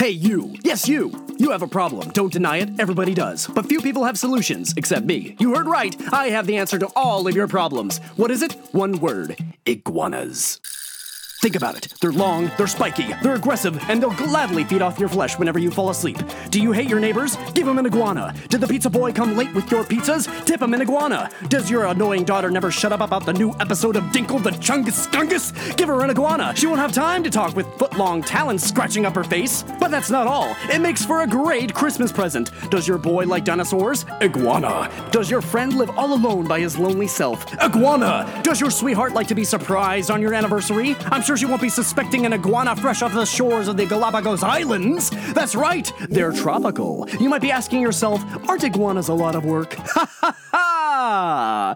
Hey, you! Yes, you! You have a problem. Don't deny it. Everybody does. But few people have solutions, except me. You heard right. I have the answer to all of your problems. What is it? One word iguanas. Think about it. They're long, they're spiky, they're aggressive, and they'll gladly feed off your flesh whenever you fall asleep. Do you hate your neighbors? Give them an iguana. Did the pizza boy come late with your pizzas? Tip him an iguana. Does your annoying daughter never shut up about the new episode of Dinkle the Chungus Skungus? Give her an iguana. She won't have time to talk with foot-long talons scratching up her face. But that's not all. It makes for a great Christmas present. Does your boy like dinosaurs? Iguana. Does your friend live all alone by his lonely self? Iguana. Does your sweetheart like to be surprised on your anniversary? I'm she won't be suspecting an iguana fresh off the shores of the Galapagos Islands. That's right, they're tropical. You might be asking yourself, aren't iguanas a lot of work? Ha ha ha!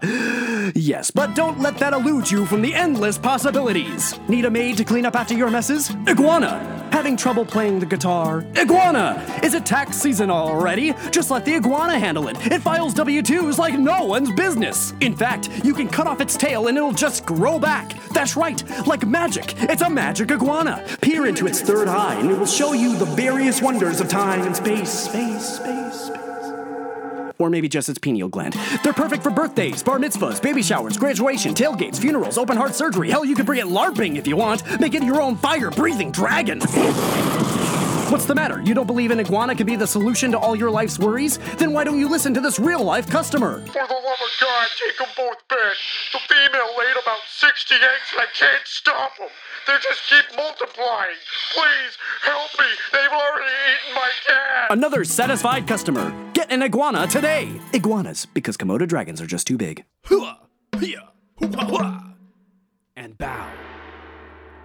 Yes, but don't let that elude you from the endless possibilities. Need a maid to clean up after your messes? Iguana. Having trouble playing the guitar? Iguana. Is it tax season already? Just let the iguana handle it. It files W 2s like no one's business. In fact, you can cut off its tail and it'll just grow back. That's right, like magic. It's a magic iguana. Peer into its third eye and it will show you the various wonders of time and space. Space, space, space. Or maybe just its pineal gland. They're perfect for birthdays, bar mitzvahs, baby showers, graduation, tailgates, funerals, open heart surgery. Hell, you can bring it LARPing if you want. Make it your own fire breathing dragon. What's the matter? You don't believe an iguana can be the solution to all your life's worries? Then why don't you listen to this real life customer? For the love of God, take them both back. The female laid about 60 eggs and I can't stop them. They just keep multiplying. Please help me. They've already eaten my cat. Another satisfied customer. Get an iguana today. Iguanas, because Komodo dragons are just too big. Hua! Pia. And bow.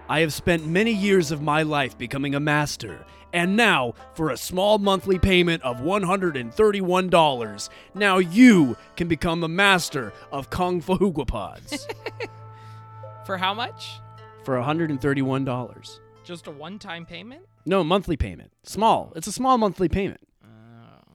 I have spent many years of my life becoming a master, and now, for a small monthly payment of $131, now you can become a master of Kung Fu Pods For how much? For $131. Just a one-time payment? No, monthly payment. Small. It's a small monthly payment oh.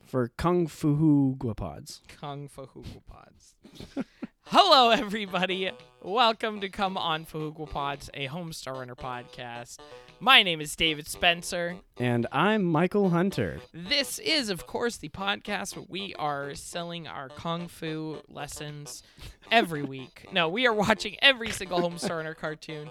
for Kung Fu Pods. Kung Fahugu Pods. Hello, everybody. Welcome to Come On Fhqwhgads, a Homestar Runner podcast. My name is David Spencer. And I'm Michael Hunter. This is, of course, the podcast where we are selling our Kung Fu lessons every week. No, we are watching every single Homestar Runner cartoon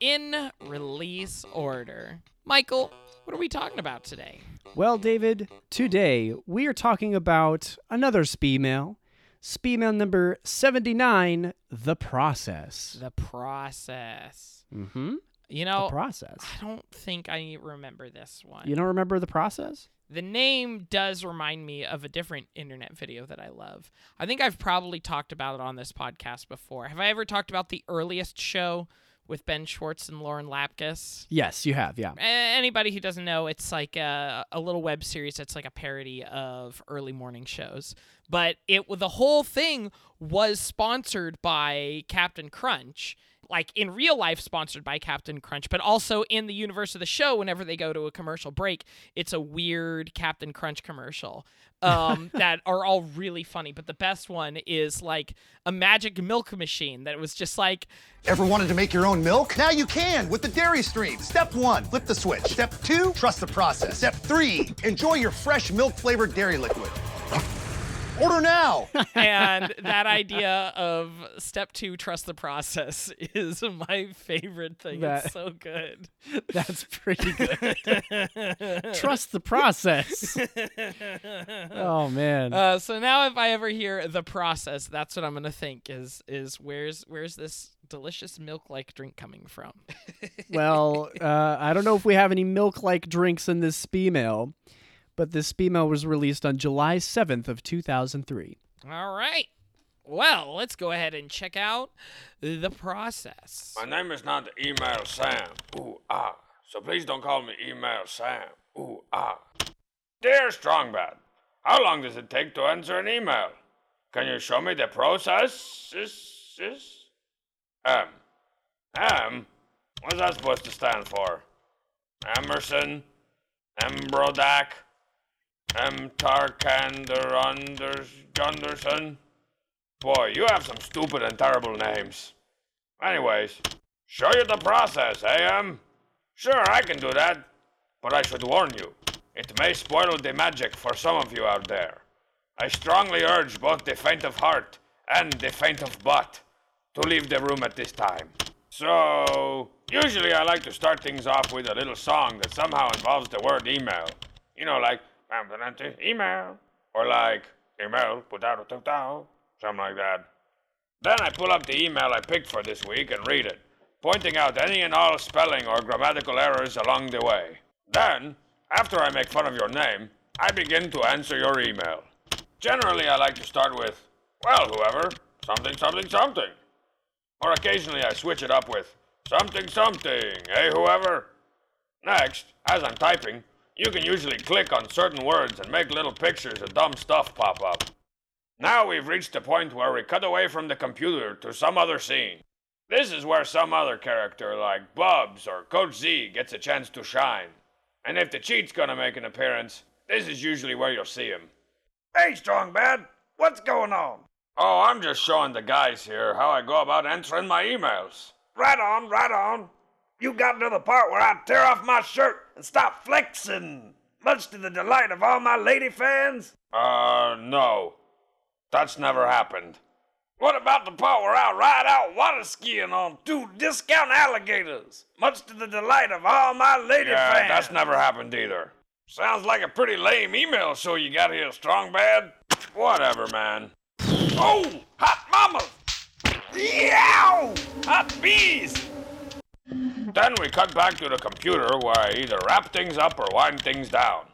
in release order. Michael, what are we talking about today? Well, David, today we are talking about another sbemail. Spee mail number 79, The Process. The process. Mm-hmm. You know, The Process. I don't think I remember this one. You don't remember The Process? The name does remind me of a different internet video that I love. I think I've probably talked about it on this podcast before. Have I ever talked about the earliest show with Ben Schwartz and Lauren Lapkus? Yes, you have, yeah. Anybody who doesn't know, it's like a, a little web series that's like a parody of early morning shows. But it the whole thing was sponsored by Captain Crunch. Like in real life sponsored by Captain Crunch, but also in the universe of the show, whenever they go to a commercial break, it's a weird Captain Crunch commercial um, that are all really funny. But the best one is like a magic milk machine that was just like, Ever wanted to make your own milk? Now you can with the Dairy Stream. Step one, flip the switch. Step two, trust the process. Step three, enjoy your fresh milk flavored dairy liquid. Order now. and that idea of step two, trust the process, is my favorite thing. That- it's so good. That's pretty good. Trust the process. oh man. Uh, so now, if I ever hear the process, that's what I'm gonna think is is where's where's this delicious milk like drink coming from? well, uh, I don't know if we have any milk-like drinks in this mail, but this mail was released on July 7th of 2003. All right. Well, let's go ahead and check out the process. My name is not Email Sam. Ooh, ah. So please don't call me Email Sam. Ooh, ah. Dear Strong Bad, how long does it take to answer an email? Can you show me the process? Is, is? M. M? What's that supposed to stand for? Emerson? Embrodak? M. Tarkander Anders Gunderson? Boy, you have some stupid and terrible names. Anyways, show you the process, eh, Em? Sure, I can do that. But I should warn you, it may spoil the magic for some of you out there. I strongly urge both the faint of heart and the faint of butt to leave the room at this time. So, usually I like to start things off with a little song that somehow involves the word email. You know, like, email, or like, email, potato, potato, something like that. Then I pull up the email I picked for this week and read it, pointing out any and all spelling or grammatical errors along the way. Then, after I make fun of your name, I begin to answer your email. Generally, I like to start with, well, whoever, something, something, something. Or occasionally I switch it up with, something, something, hey, whoever. Next, as I'm typing, you can usually click on certain words and make little pictures of dumb stuff pop up. Now we've reached the point where we cut away from the computer to some other scene. This is where some other character like Bubs or Coach Z gets a chance to shine. And if the cheat's gonna make an appearance, this is usually where you'll see him. Hey, Strongbad, what's going on? Oh, I'm just showing the guys here how I go about answering my emails. Right on, right on. You got to the part where I tear off my shirt and stop flexing, much to the delight of all my lady fans? Uh, no. That's never happened. What about the part where I ride out water skiing on two discount alligators, much to the delight of all my lady Yeah, fans? that's never happened either. Sounds like a pretty lame email show you got here, Strong Bad. Whatever, man. Oh, hot mama! Yow! Hot bees! Then we cut back to the computer where I either wrap things up or wind things down,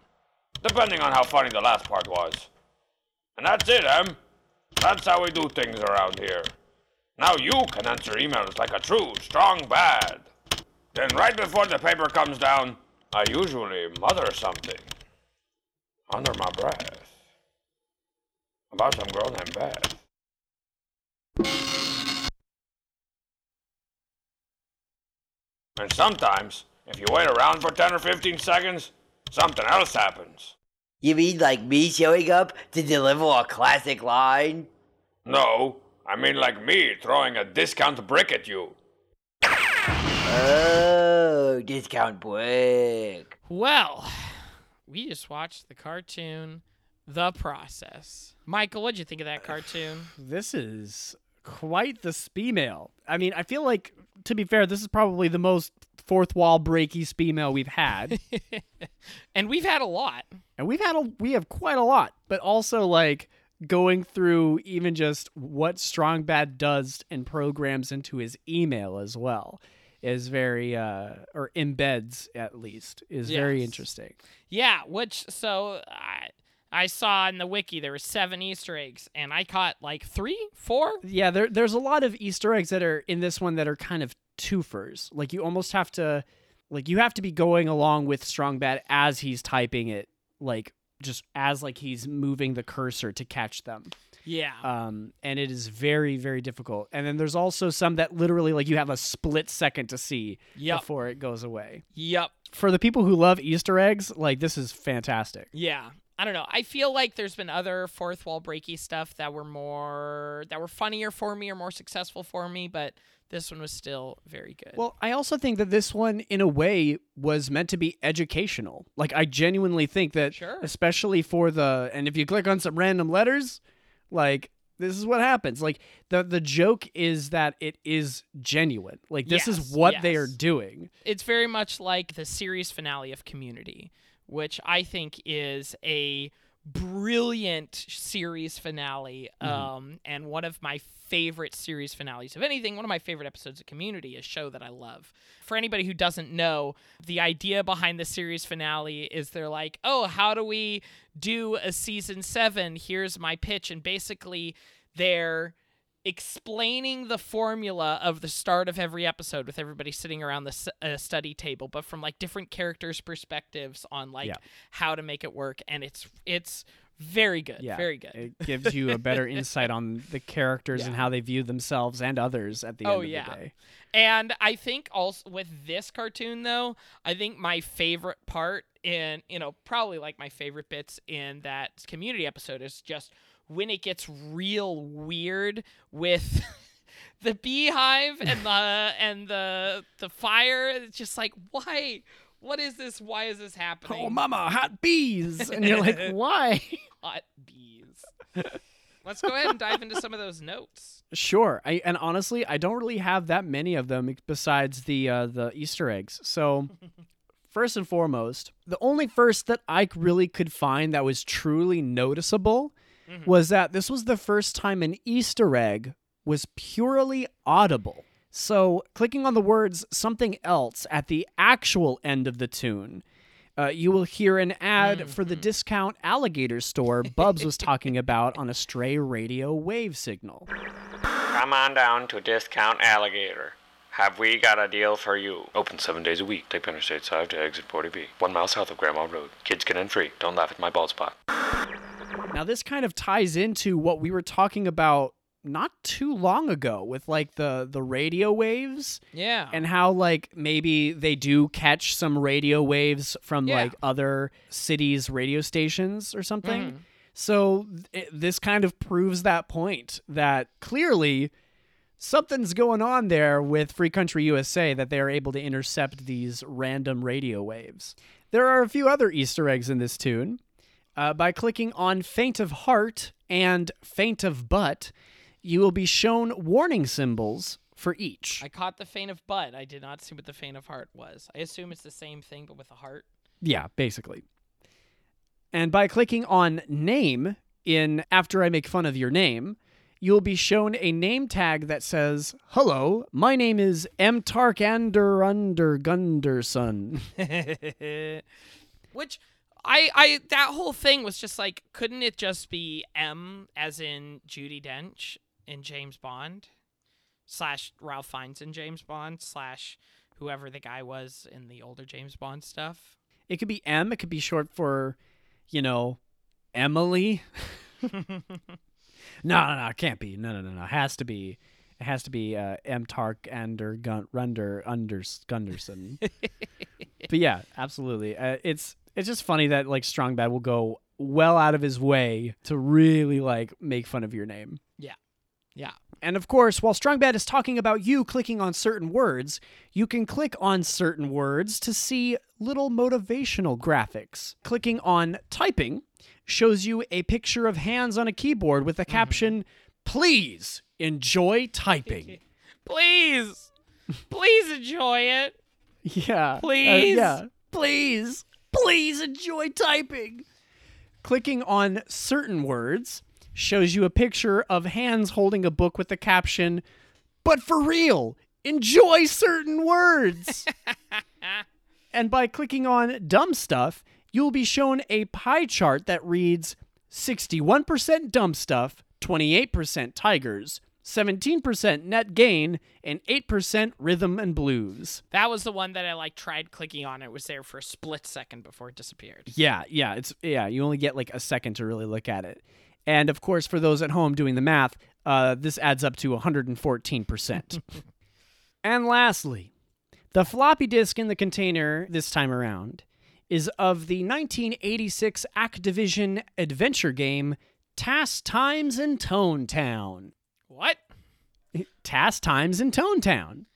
depending on how funny the last part was. And that's it, Em. That's how we do things around here. Now you can answer emails like a true strong bad. Then right before the paper comes down, I usually mutter something under my breath about some girl named Beth. And sometimes, if you wait around for 10 or 15 seconds, something else happens. You mean like me showing up to deliver a classic line? No, I mean like me throwing a discount brick at you. Oh, discount brick. Well, we just watched the cartoon The Process. Michael, what'd you think of that cartoon? This is quite the sbemail. I mean, I feel like, to be fair, this is probably the most fourth wall breaky sbemail we've had. and we've had a lot. and we've had a we have quite a lot, but also like going through even just what Strong Bad does and programs into his email as well is very uh or embeds at least is very interesting. Yeah, which so I I saw in the wiki there were seven Easter eggs, and I caught like three, four. Yeah, there there's a lot of Easter eggs that are in this one that are kind of twofers. Like you almost have to like you have to be going along with Strong Bad as he's typing it, like just as like he's moving the cursor to catch them. Yeah. Um, and it is very, very difficult. And then there's also some that literally like you have a split second to see Yep. before it goes away. yep. For the people who love Easter eggs, like this is fantastic. Yeah. I don't know. I feel like there's been other fourth wall breaky stuff that were more that were funnier for me or more successful for me, but this one was still very good. Well, I also think that this one, in a way, was meant to be educational. Like, I genuinely think that, Sure. especially for the, and if you click on some random letters, like, this is what happens. Like, the the joke is that it is genuine. Like, this is Yes, what they are doing. it's very much like the series finale of Community, which I think is a brilliant series finale um, and one of my favorite series finales of anything. One of my favorite episodes of community a show that i love. For anybody who doesn't know the idea behind the series finale is they're like oh how do we do a season seven? Here's my pitch. And basically they're explaining the formula of the start of every episode with everybody sitting around the s- uh, study table but from like different characters perspectives on like Yeah. how to make it work and it's it's very good Yeah. very good It gives you a better insight on the characters and how they view themselves and others at the Oh, end of yeah. the day. And I think also with this cartoon though, I think my favorite part in you know probably like my favorite bits in that community episode is just when it gets real weird with the beehive and the and the the fire. It's just like why. What is this? Why is this happening? Oh, mama, hot bees. And you're like, why? Hot bees. Let's go ahead and dive into some of those notes. Sure. I and honestly, I don't really have that many of them besides the uh, the Easter eggs. So, first and foremost, the only first that I really could find that was truly noticeable was that this was the first time an Easter egg was purely audible. So, clicking on the words something else at the actual end of the tune, uh, you will hear an ad for the discount alligator store Bubs was talking about on a stray radio wave signal. Come on down to Discount Alligator. Have we got a deal for you? Open seven days a week. Take Interstate 5 to exit 40B. One mile south of Grandma Road. Kids get in free. Don't laugh at my bald spot. Now, this kind of ties into what we were talking about not too long ago with like the the radio waves Yeah. and how like maybe they do catch some radio waves from Yeah. like other cities radio stations or something. Mhm. So th- this kind of proves that point that clearly something's going on there with Free Country USA that they are able to intercept these random radio waves. There are a few other Easter eggs in this tune. Uh, by clicking on Faint of Heart and Faint of Butt, you will be shown warning symbols for each. I caught the faint of butt. I did not see what the faint of heart was. I assume it's the same thing but with a heart. Yeah, basically. And by clicking on name in After I Make Fun of Your Name, you'll be shown a name tag that says, Hello, my name is M. Tarkander Under Gunderson. Which I I that whole thing was just like couldn't it just be M as in Judi Dench in James Bond slash Ralph Fiennes in James Bond slash whoever the guy was in the older James Bond stuff. It could be M, it could be short for, you know, Emily. No, no, no, it can't be. No, no, no, no. It has to be. It has to be uh, M. Tark Ander Gun Runder Unders Gunderson. but yeah, absolutely. Uh, it's it's just funny that like Strong Bad will go well out of his way to really like make fun of your name. Yeah. Yeah. And of course, while Strong Bad is talking about you clicking on certain words, you can click on certain words to see little motivational graphics. Clicking on typing shows you a picture of hands on a keyboard with the caption, Please enjoy typing. Please. Please enjoy it. Yeah. uh, Please? yeah. Please. Please enjoy typing. Clicking on certain words shows you a picture of hands holding a book with the caption, but for real, enjoy certain words. and by clicking on dumb stuff, you'll be shown a pie chart that reads 61% dumb stuff, 28% tigers, 17% net gain, and 8% rhythm and blues. That was the one that I like tried clicking on. It was there for a split second before it disappeared. Yeah, yeah, it's yeah, you only get like a second to really look at it. And of course, for those at home doing the math, uh, this adds up to 114%. and lastly, the floppy disk in the container this time around is of the 1986 Activision adventure game Task Times in Tone Town. What? Tass Times in Tonetown,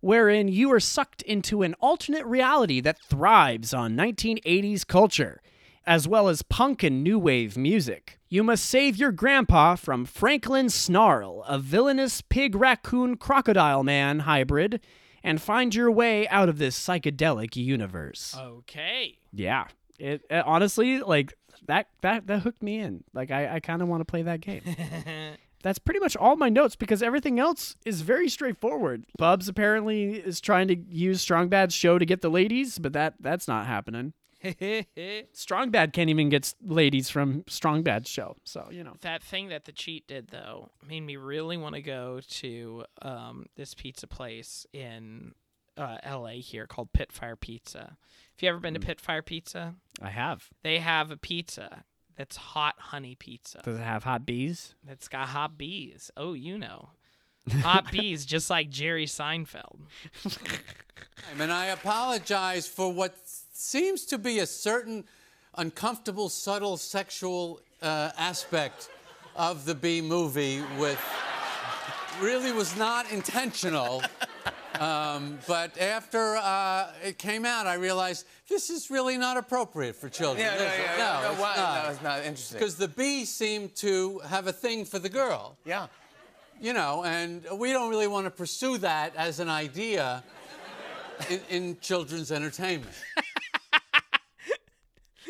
wherein you are sucked into an alternate reality that thrives on 1980s culture, as well as punk and new wave music. You must save your grandpa from Franklin Snarl, a villainous pig raccoon crocodile man hybrid, and find your way out of this psychedelic universe. Okay. Yeah. It, it honestly like that that that hooked me in. Like I, I kind of want to play that game. That's pretty much all my notes because everything else is very straightforward. Bubs apparently is trying to use Strong Bad's show to get the ladies, but that that's not happening. Strong Bad can't even get ladies from Strong Bad's show. So, you know. That thing that the cheat did though made me really want to go to um, this pizza place in uh, L.A. here called Pitfire Pizza. Have you ever been to Pitfire Pizza, I have. they have a pizza that's hot honey pizza. Does it have hot bees? It's got hot bees. Oh, you know, hot bees, just like Jerry Seinfeld. And I apologize for what seems to be a certain uncomfortable, subtle sexual uh, aspect of the B movie with really was not intentional. Um, but after uh, it came out, I realized this is really not appropriate for children. Yeah, no, is it? yeah, yeah, no, it's why- not. no, it's not interesting. Because the bee seemed to have a thing for the girl. Yeah. You know, and we don't really want to pursue that as an idea in, in children's entertainment.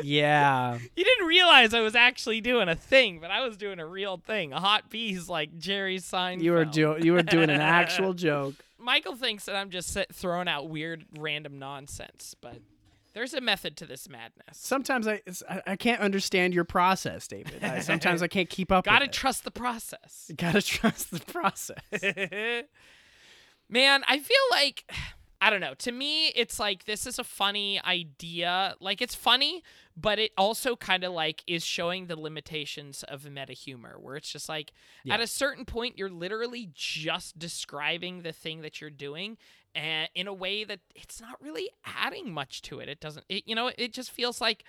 Yeah. You didn't realize I was actually doing a thing, but I was doing a real thing. A hot bees like Jerry Seinfeld. You were do- you were doing an actual joke. Michael thinks that I'm just throwing out weird, random nonsense, but there's a method to this madness. Sometimes I I, can't understand your process, David. I, sometimes I can't keep up Gotta with it. trust the process. You gotta trust the process. Man, I feel like I don't know. To me, it's like this is a funny idea. Like it's funny, but it also kind of like is showing the limitations of meta humor, where it's just like at a certain point you're literally just describing the thing that you're doing, and in a way that it's not really adding much to it. It doesn't. It, you know, it just feels like.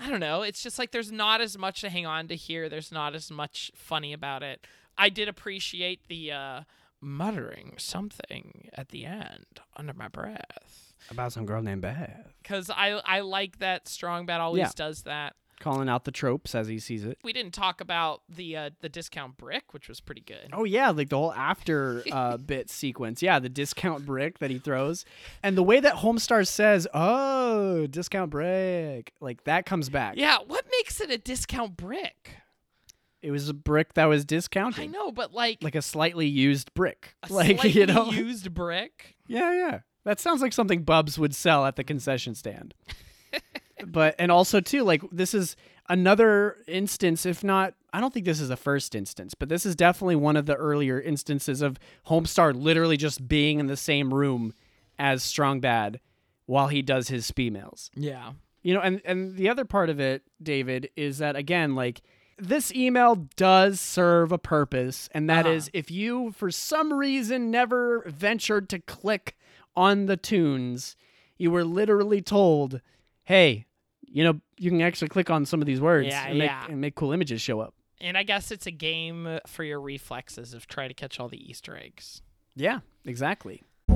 I don't know. It's just like there's not as much to hang on to here. There's not as much funny about it. I did appreciate the uh, muttering something at the end under my breath About some girl named Beth. because I I like that Strong Bad always Yeah. does that. Calling out the tropes as he sees it. We didn't talk about the uh, the discount brick, which was pretty good. Oh yeah, like the whole after uh, bit sequence. Yeah, the discount brick that he throws, and the way that Homestar says, "Oh, discount brick," like that comes back. Yeah, what makes it a discount brick? It was a brick that was discounted. I know, but like, like a slightly used brick. a like slightly you know, used brick. yeah, yeah. That sounds like something Bubs would sell at the concession stand. but and also too, like this is another instance, if not, I don't think this is the first instance, but this is definitely one of the earlier instances of Homestar literally just being in the same room as Strong Bad while he does his mails. Yeah. You know, and and the other part of it, David, is that again, like this email does serve a purpose, and that is Uh-huh. if you for some reason never ventured to click on the tunes, you were literally told, "Hey, you know, you can actually click on some of these words Yeah, and, make, yeah. and make cool images show up." And I guess it's a game for your reflexes of try to catch all the Easter eggs. Yeah, exactly.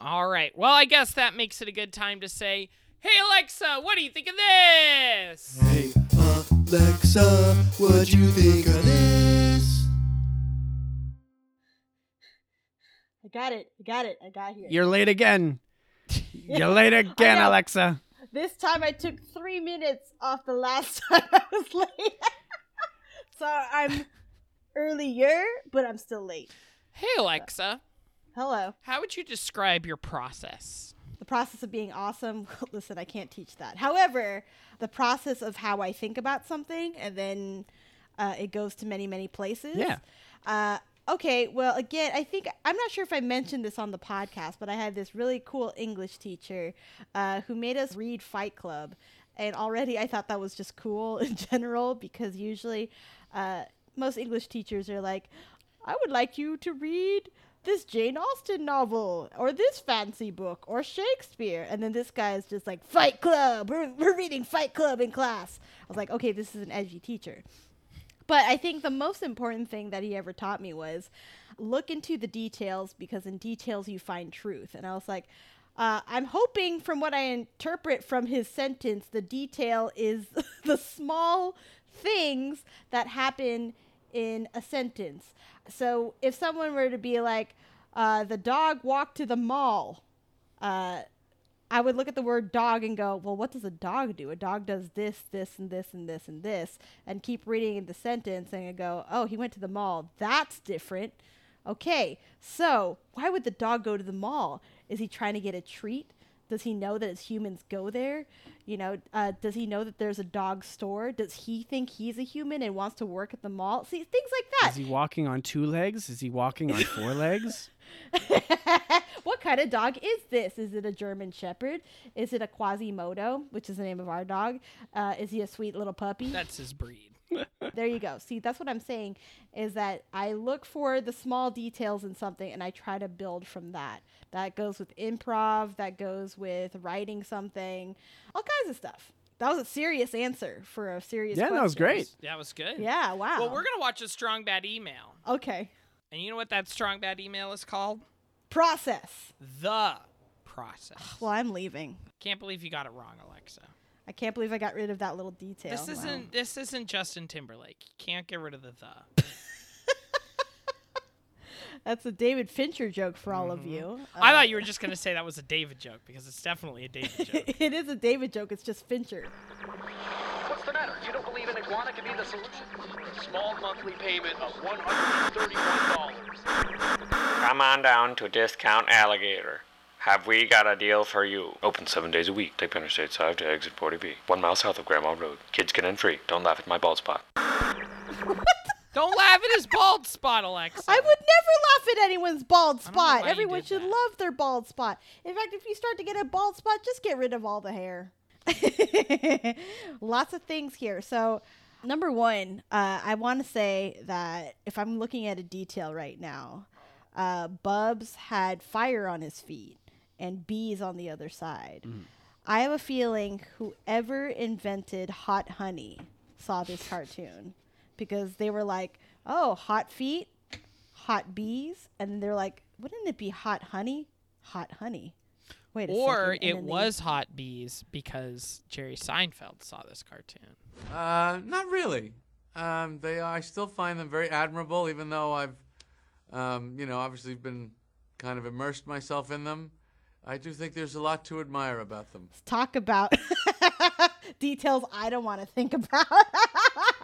All right. Well, I guess that makes it a good time to say, "Hey Alexa, what do you think of this?" Hey Alexa, what do you think of this? I got it. I got it. I got here. You're late again. You're late again, know. Alexa. This time I took three minutes off the last time I was late. so I'm earlier, but I'm still late. Hey Alexa, Hello. how would you describe your process? The process of being awesome. Listen, I can't teach that. However, the process of how I think about something and then uh, it goes to many, many places. Yeah. Uh, okay. Well, again, I think I'm not sure if I mentioned this on the podcast, but I had this really cool English teacher uh, who made us read Fight Club. And already I thought that was just cool in general because usually uh, most English teachers are like, I would like you to read this Jane Austen novel or this fancy book or Shakespeare. And then this guy is just like, Fight Club. We're, we're reading Fight Club in class. I was like, okay, this is an edgy teacher. But I think the most important thing that he ever taught me was look into the details because in details you find truth. And I was like, uh, I'm hoping from what I interpret from his sentence, the detail is the small things that happen in a sentence. So if someone were to be like, uh, the dog walked to the mall, uh, I would look at the word dog and go, well, what does a dog do? A dog does this, this, and this, and this, and this, and keep reading the sentence and go, oh, he went to the mall. That's different. Okay, so why would the dog go to the mall? Is he trying to get a treat? Does he know that as humans go there? You know, uh, does he know that there's a dog store? Does he think he's a human and wants to work at the mall? See, things like that. Is he walking on two legs? Is he walking on four legs? what kind of dog is this? Is it a German Shepherd? Is it a Quasimodo, which is the name of our dog? Uh, is he a sweet little puppy? That's his breed. there you go. See, that's what I'm saying is that I look for the small details in something and I try to build from that. That goes with improv, that goes with writing something, all kinds of stuff. That was a serious answer for a serious Yeah, that was great. That was good. Yeah, wow. Well, we're gonna watch a strong bad email, Okay. and you know what that strong bad email is called? Process. The process. Well, I'm leaving. Can't believe you got it wrong, Alexa. I can't believe I got rid of that little detail. This isn't this isn't Justin Timberlake. You can't get rid of the the. That's a David Fincher joke for all of you. Mm-hmm. I Uh, thought you were just gonna say that was a David joke because it's definitely a David joke. it is a David joke. It's just Fincher. What's the matter? You don't believe an iguana can be the solution? Small monthly payment of $131. Come on down to Discount Alligator. Have we got a deal for you? Open seven days a week. Take Interstate 5 to exit 40B. One mile south of Grandma Road. Kids get in free. Don't laugh at my bald spot. Don't laugh at his bald spot, Alexa. I would never laugh at anyone's bald spot. Everyone should that. love their bald spot. In fact, if you start to get a bald spot, just get rid of all the hair. Lots of things here. So, number one, uh, I want to say that if I'm looking at a detail right now, uh, Bubs had fire on his feet and bees on the other side. I have a feeling whoever invented hot honey saw this cartoon because they were like, "Oh, hot feet, hot bees," and they're like, "Wouldn't it be hot honey? Hot honey." Wait a or second. it then they- was Hot Bees because Jerry Seinfeld saw this cartoon. Uh, not really. Um, they I still find them very admirable, even though I've, um, you know, obviously been kind of immersed myself in them. I do think there's a lot to admire about them. talk about details I don't want to think about.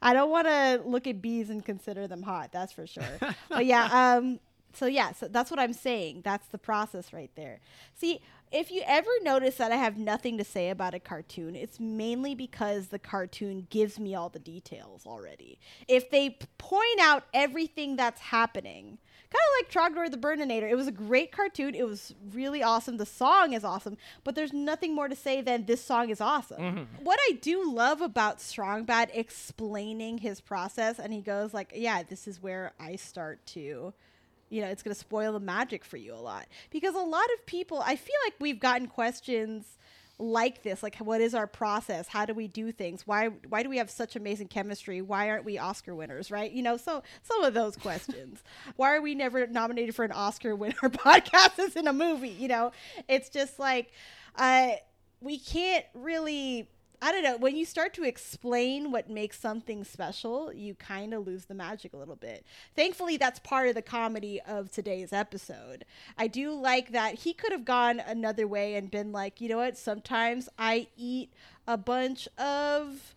I don't want to look at bees and consider them hot. That's for sure. but yeah, um, so yeah, so that's what I'm saying. That's the process right there. See, if you ever notice that I have nothing to say about a cartoon, it's mainly because the cartoon gives me all the details already. If they p- point out everything that's happening, kind of like Trogdor the Burninator, it was a great cartoon. It was really awesome. The song is awesome, but there's nothing more to say than this song is awesome. Mm-hmm. What I do love about Strong Bad explaining his process, and he goes like, "Yeah, this is where I start to." You know, it's going to spoil the magic for you a lot. Because a lot of people, I feel like we've gotten questions like this like what is our process? How do we do things? Why why do we have such amazing chemistry? Why aren't we oscar winners right? You know so some of those questions. Why are we never nominated for an oscar when our podcast is in a movie? You know it's just like uh we can't really I don't know. When you start to explain what makes something special, you kind of lose the magic a little bit. Thankfully, that's part of the comedy of today's episode. I do like that he could have gone another way and been like, you know what? Sometimes I eat a bunch of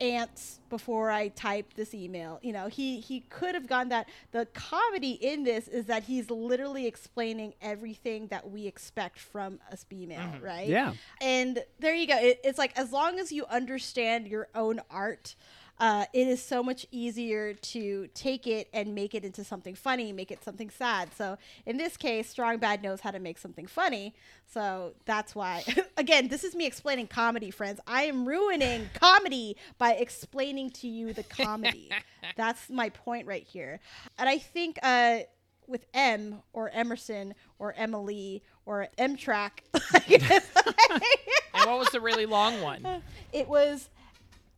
ants before I type this email. You know, he he could have gone that. The comedy in this is that he's literally explaining everything that we expect from a email, Mhm. right? Yeah. And there you go. It, it's like as long as you understand your own art. Uh, it is so much easier to take it and make it into something funny, make it something sad. So in this case, Strong Bad knows how to make something funny. So that's why, again, this is me explaining comedy, friends. I am ruining comedy by explaining to you the comedy. that's my point right here. And I think uh, with M or Emerson or Emily or M Track, And what was the really long one? it was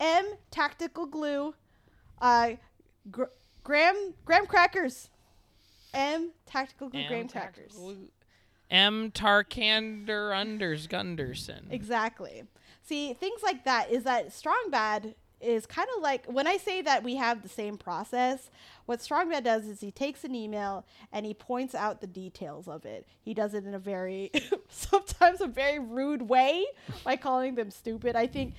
M Tactical Glue, uh, gr- graham graham crackers, M Tactical Glue M graham crackers. Glue. M. Tarkander Unders Gunderson. Exactly. See, things like that is that Strong Bad is kind of like when I say that we have the same process, what Strong Bad does is he takes an email and he points out the details of it. He does it in a very, sometimes a very rude way by calling them stupid. I think,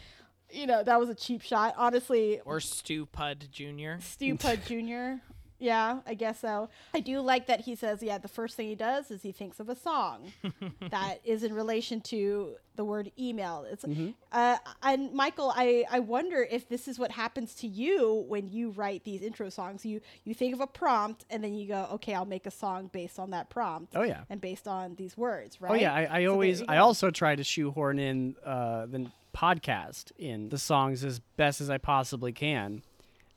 you know, that was a cheap shot. Honestly, Or Stu Pud Jr. Stu Pud Jr. Yeah, I guess so. I do like that he says, yeah, the first thing he does is he thinks of a song that is in relation to the word email. It's uh, and Michael, I, I wonder if this is what happens to you when you write these intro songs. You you think of a prompt and then you go, okay, I'll make a song based on that prompt. Oh, yeah. and based on these words, right? Oh yeah, I, I So always I also try to shoehorn in uh, the podcast in the songs as best as I possibly can.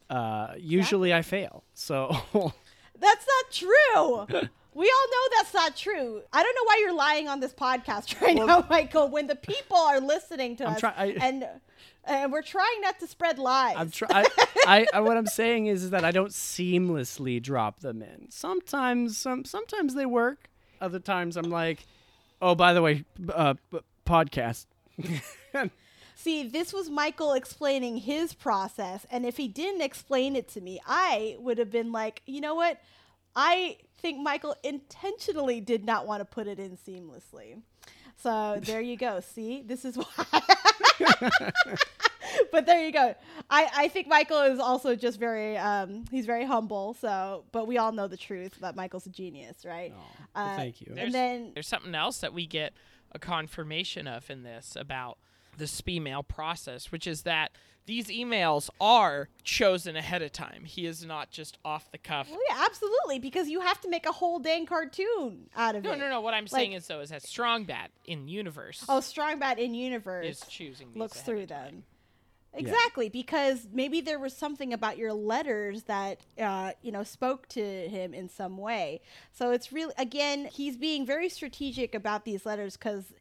Uh, usually I fail, so That's not true. We all know that's not true. I don't know why you're lying on this podcast right now, Michael. When the people are listening to I'm us, try- I- and and we're trying not to spread lies. I'm try- I, I what I'm saying is, is that I don't seamlessly drop them in. Sometimes some sometimes they work. Other times I'm like, oh by the way, uh, podcast. See, this was Michael explaining his process, and if he didn't explain it to me, I would have been like, you know what? I think Michael intentionally did not want to put it in seamlessly. So there you go. See, this is why. but there you go. I, I think Michael is also just very um he's very humble. So, but we all know the truth that Michael's a genius, right? uh, thank you. There's, And then there's something else that we get a confirmation of in this about the email process, which is that these emails are chosen ahead of time. He is not just off the cuff. well, yeah, absolutely, because you have to make a whole dang cartoon out of No, it. no, no. No. What I'm saying is though is that Strong Bad in universe Oh, Strong Bad in universe is choosing these looks through them. Exactly, because maybe there was something about your letters that uh, you know spoke to him in some way. So it's really again, he's being very strategic about these letters because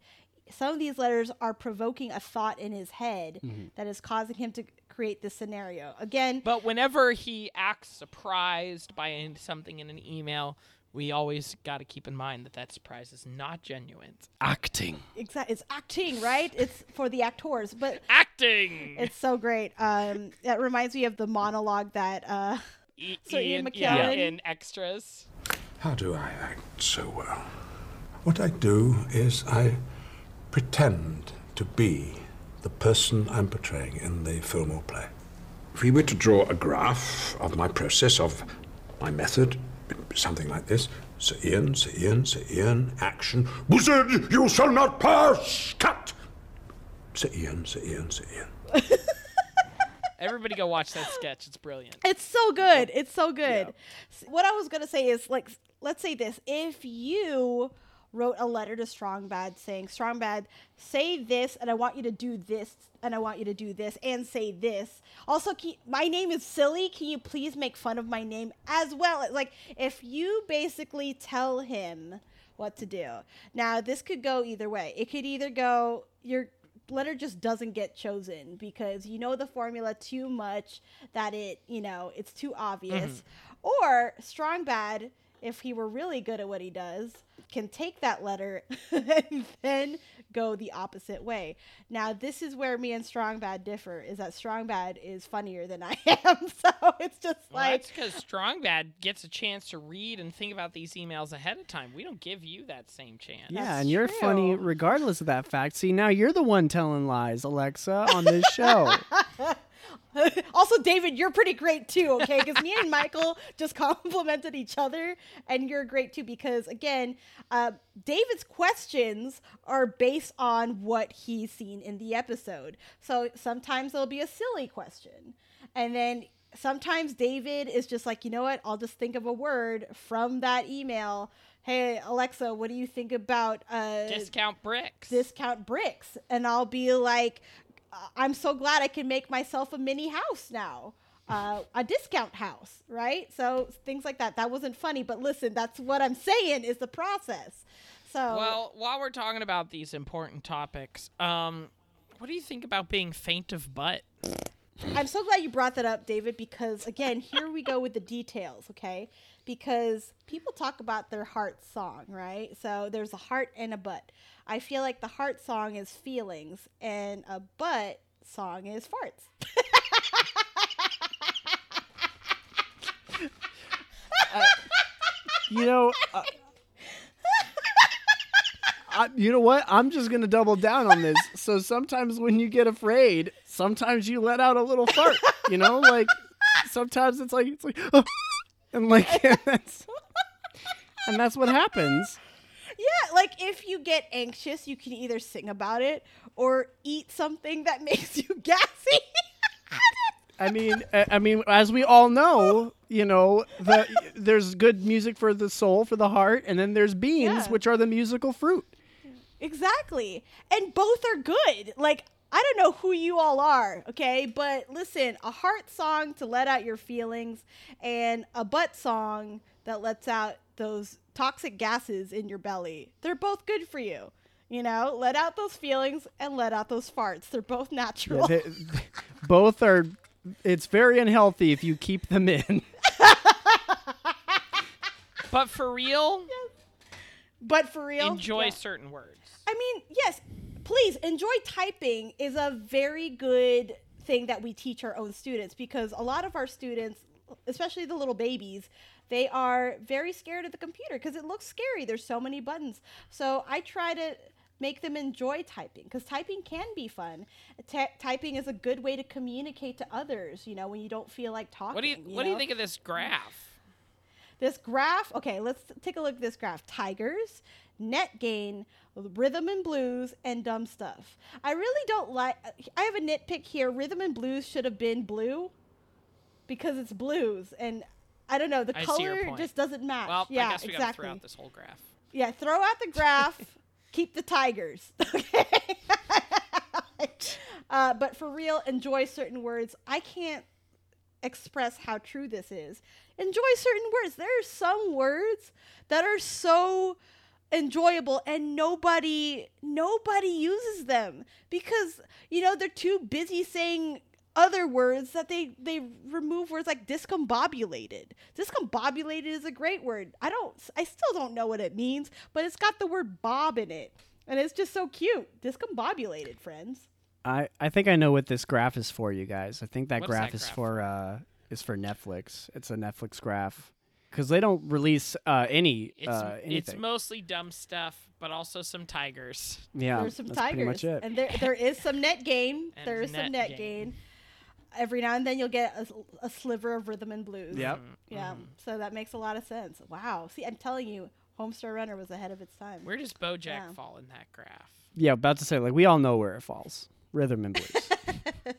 some of these letters are provoking a thought in his head Mhm. that is causing him to create this scenario. Again, But whenever he acts surprised by something in an email, we always got to keep in mind that that surprise is not genuine. Acting. Exactly, it's acting, right? It's for the actors, but acting. It's so great. Um, that reminds me of the monologue that uh, E- Sir Ian Ian, yeah, McKellen. in extras. How do I act so well? What I do is I pretend to be the person I'm portraying in the film or play. If we were to draw a graph of my process, of my method, something like this Sir Ian, Sir Ian, Sir Ian, action. Wizard, you shall not pass! Cut! Sir Ian, Sir Ian, Sir Ian. Everybody go watch that sketch. It's brilliant. It's so good. It's so good. S- What I was gonna say is like, let's say this: if you wrote a letter to Strong Bad saying, "Strong Bad, say this, and I want you to do this, and I want you to do this, and say this." Also, can you- my name is silly. Can you please make fun of my name as well? Like, if you basically tell him what to do. Now, this could go either way. It could either go your letter just doesn't get chosen because you know the formula too much that it, you know, it's too obvious. Mm-hmm. Or Strong Bad, if he were really good at what he does, can take that letter and then go the opposite way. Now, this is where me and Strong Bad differ is that Strong Bad is funnier than I am. So it's just Well, like that's because Strong Bad gets a chance to read and think about these emails ahead of time. We don't give you that same chance. Yeah, and you're funny regardless of that fact. See, now you're the one telling lies, Alexa, on this show. also, David, you're pretty great too, okay? Because me and Michael just complimented each other, and you're great too. Because again, uh, David's questions are based on what he's seen in the episode. So sometimes there'll be a silly question, and then sometimes David is just like, you know what? I'll just think of a word from that email. Hey Alexa, what do you think about uh, Discount bricks. discount bricks? And I'll be like, "Uh, I'm so glad I can make myself a mini house now. Uh, a discount house, right? So things like that. That wasn't funny, but listen, that's what I'm saying is the process. So Well, while we're talking about these important topics, um, what do you think about being faint of butt? I'm so glad you brought that up, David, because again, here we go with the details, okay? Because people talk about their heart song, right? So there's a heart and a butt. I feel like the heart song is feelings, and a butt song is farts. you know, uh, I, you know what? I'm just gonna double down on this. So sometimes when you get afraid, sometimes you let out a little fart. You know, like sometimes it's like it's like, oh, and like that's and that's what happens. Yeah, like if you get anxious, you can either sing about it or eat something that makes you gassy. I mean, I I mean, as we all know, you know, the there's good music for the soul, for the heart, and then there's beans, Yeah. which are the musical fruit. Exactly. And both are good. Like, I don't know who you all are, okay? But listen, a heart song to let out your feelings and a butt song that lets out those toxic gases in your belly. They're both good for you. You know, let out those feelings and let out those farts. They're both Yeah, natural. they- both are. It's very unhealthy if you keep them in. But for real, but for real, enjoy yeah. certain words. I mean, yes, please enjoy typing is a very good thing that we teach our own students because a lot of our students, especially the little babies, they are very scared of the computer because it looks scary. There's so many buttons. So I try to make them enjoy typing because typing can be fun. Ty- typing is a good way to communicate to others, you know, when you don't feel like talking. What do you What do you think of this graph? This graph, okay, let's take a look at this graph. Tigers, net gain, rhythm and blues, and dumb stuff. I really don't like, I have a nitpick here. Rhythm and blues should have been blue because it's blues. And I don't know, the I color just doesn't match. Well, yeah, I guess we exactly. gotta throw out this whole graph. Yeah, throw out the graph, keep the tigers. Okay. uh, but for real, enjoy certain words. I can't express how true this is. Enjoy certain words. There are some words that are so enjoyable and nobody nobody uses them because you know they're too busy saying other words that they they remove words like discombobulated. Discombobulated is a great word. I don't I still don't know what it means, but it's got the word bob in it. And it's just so cute. Discombobulated, friends. I, I think I know what this graph is for, you guys. I think that graph that is graph for uh is for Netflix. It's a Netflix graph. Because they don't release uh, any It's uh, it's mostly dumb stuff, but also some tigers. yeah, There's some that's pretty tigers, much it. and there there is some net gain. And there is some net net gain. gain. Every now and then you'll get a, a sliver of rhythm and blues. Yep. Yeah. So that makes a lot of sense. Wow. See, I'm telling you, Homestar Runner was ahead of its time. Where does BoJack Yeah. fall in that graph? yeah, about to say like we all know where it falls. Rhythm and blues.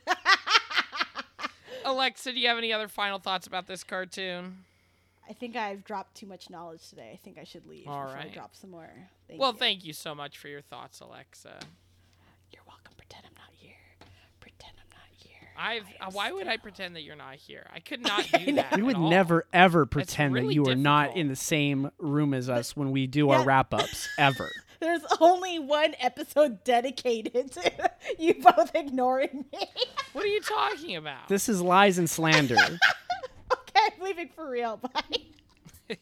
Alexa, do you have any other final thoughts about this cartoon? I think I've dropped too much knowledge today. I think I should leave All before I drop some more. Thank well, you. thank you so much for your thoughts, Alexa. You're welcome. Pretend I'm not here. Pretend I'm not here. I've. Uh, why would I pretend that you're not here? I could not do that. we would at all. never ever pretend that really you are not in the same room as us when we do our wrap ups ever. There's only one episode dedicated to you both ignoring me. What are you talking about? This is lies and slander. Leaving for real. Bye.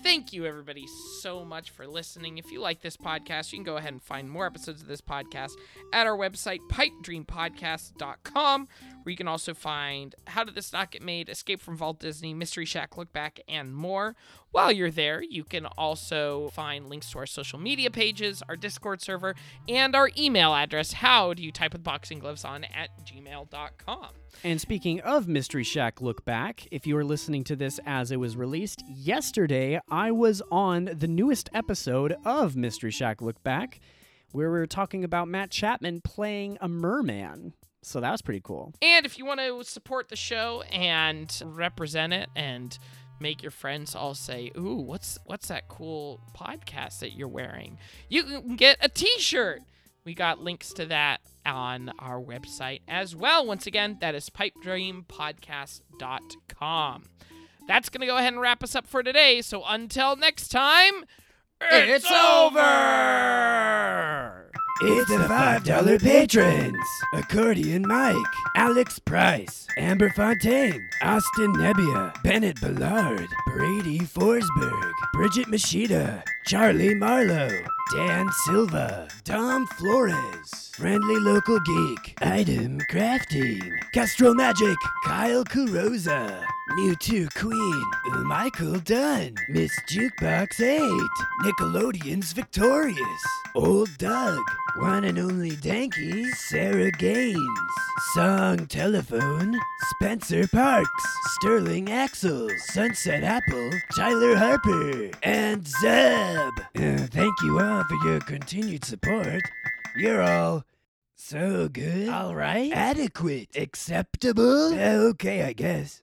Thank you, everybody, so much for listening. If you like this podcast, you can go ahead and find more episodes of this podcast at our website, pipedreampodcast.com, where you can also find How Did This Not Get Made, Escape from Vault Disney, Mystery Shack Look Back, and more. While you're there, you can also find links to our social media pages, our Discord server, and our email address. How do you type with boxing gloves on at gmail.com? And speaking of Mystery Shack Look Back, if you are listening to this as it was released yesterday, I was on the newest episode of Mystery Shack Look Back, where we were talking about Matt Chapman playing a merman. So that was pretty cool. And if you want to support the show and represent it and make your friends all say, "Ooh, what's what's that cool podcast that you're wearing?" You can get a t-shirt. We got links to that on our website as well. Once again, that is pipedreampodcast.com. That's going to go ahead and wrap us up for today. So until next time, it's, over. It's the $5 patrons. Accordion Mike, Alex Price, Amber Fontaine, Austin Nebbia, Bennett Ballard, Brady Forsberg, Bridget Machida, Charlie Marlowe, Dan Silva, Dom Flores, Friendly Local Geek, Item Crafting, Castro Magic, Kyle Kurosa, Mewtwo Queen, Michael Dunn, Miss Jukebox 8, Nickelodeon's Victorious, Old Doug, One and Only Danky, Sarah Gaines, Song Telephone, Spencer Parks, Sterling Axel, Sunset Apple, Tyler Harper, and Zeb. Uh, thank you all for your continued support. You're all so good. All right. Adequate. Acceptable. Okay, I guess.